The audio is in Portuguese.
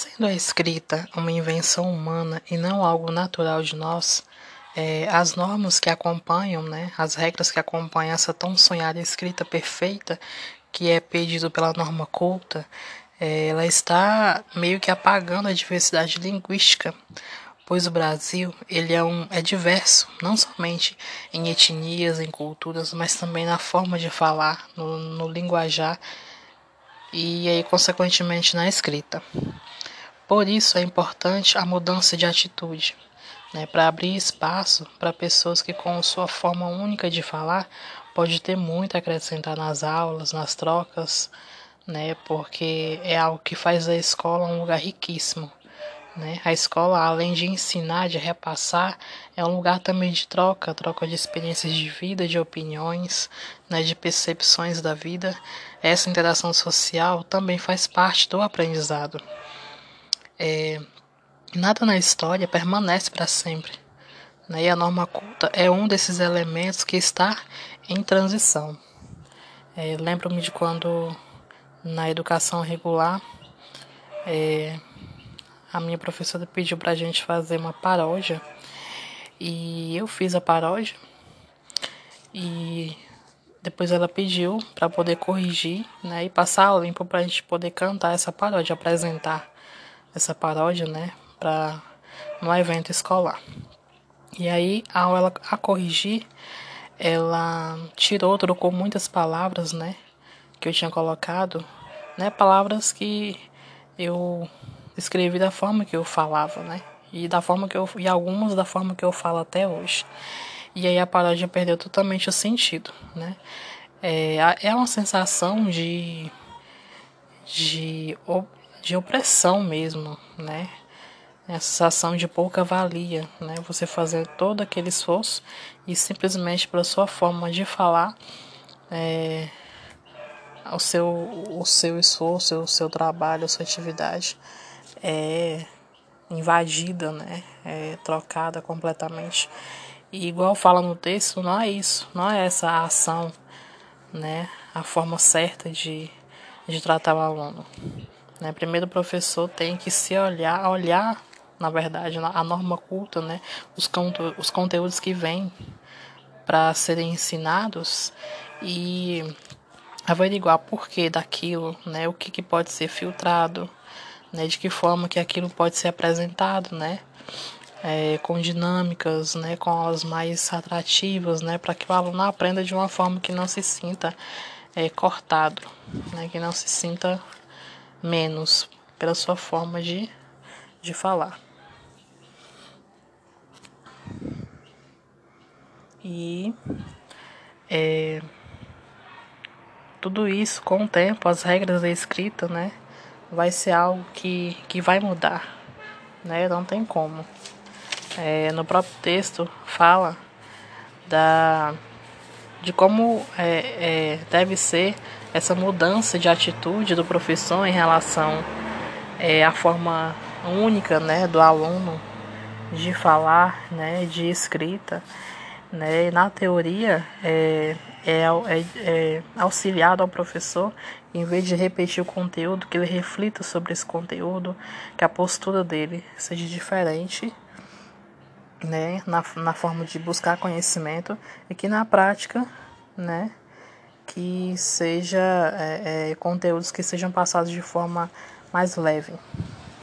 Sendo a escrita uma invenção humana e não algo natural de nós, é, as normas que acompanham, né, as regras que acompanham essa tão sonhada escrita perfeita, que é pedido pela norma culta, é, ela está meio que apagando a diversidade linguística, pois o Brasil ele é, um, é diverso, não somente em etnias, em culturas, mas também na forma de falar, no, no linguajar e aí, consequentemente, na escrita. Por isso é importante a mudança de atitude, né, para abrir espaço para pessoas que, com sua forma única de falar, pode ter muito a acrescentar nas aulas, nas trocas, né, porque é algo que faz a escola um lugar riquíssimo. Né? A escola, além de ensinar, de repassar, é um lugar também de troca, troca de experiências de vida, de opiniões, né, de percepções da vida. Essa interação social também faz parte do aprendizado. É, nada na história permanece para sempre. Né? E a norma culta é um desses elementos que está em transição. É, Lembro-me de quando, na educação regular, é, a minha professora pediu para a gente fazer uma paródia. E eu fiz a paródia. E depois ela pediu para poder corrigir né, e passar o limpo para a gente poder cantar essa paródia, apresentar essa paródia, né, para no evento escolar. E aí, ao ela a corrigir, ela tirou, trocou muitas palavras, né, que eu tinha colocado, né, palavras que eu escrevi da forma que eu falava, né, e da forma que eu e algumas da forma que eu falo até hoje. E aí a paródia perdeu totalmente o sentido, né? É, é uma sensação de de de opressão mesmo, né? É a sensação de pouca valia, né? Você fazer todo aquele esforço e simplesmente pela sua forma de falar, é, o seu o seu esforço, o seu trabalho, a sua atividade é invadida, né? É trocada completamente. E igual fala no texto, não é isso, não é essa a ação, né? A forma certa de, de tratar o aluno. Né? Primeiro o professor tem que se olhar, olhar, na verdade, a norma culta, né? os, conto, os conteúdos que vêm para serem ensinados e averiguar por que daquilo, né? o que, que pode ser filtrado, né? de que forma que aquilo pode ser apresentado, né? É, com dinâmicas, né, com as mais atrativas, né, para que o aluno aprenda de uma forma que não se sinta é, cortado, né, que não se sinta menos pela sua forma de, de falar. E é, tudo isso, com o tempo, as regras da escrita, né, vai ser algo que, que vai mudar, né, não tem como. É, no próprio texto fala da de como é, é, deve ser essa mudança de atitude do professor em relação é, à forma única né, do aluno de falar, né, de escrita. Né, e na teoria é, é, é, é auxiliado ao professor, em vez de repetir o conteúdo, que ele reflita sobre esse conteúdo, que a postura dele seja diferente né, na, na forma de buscar conhecimento e que na prática, né, que seja é, é, conteúdos que sejam passados de forma mais leve.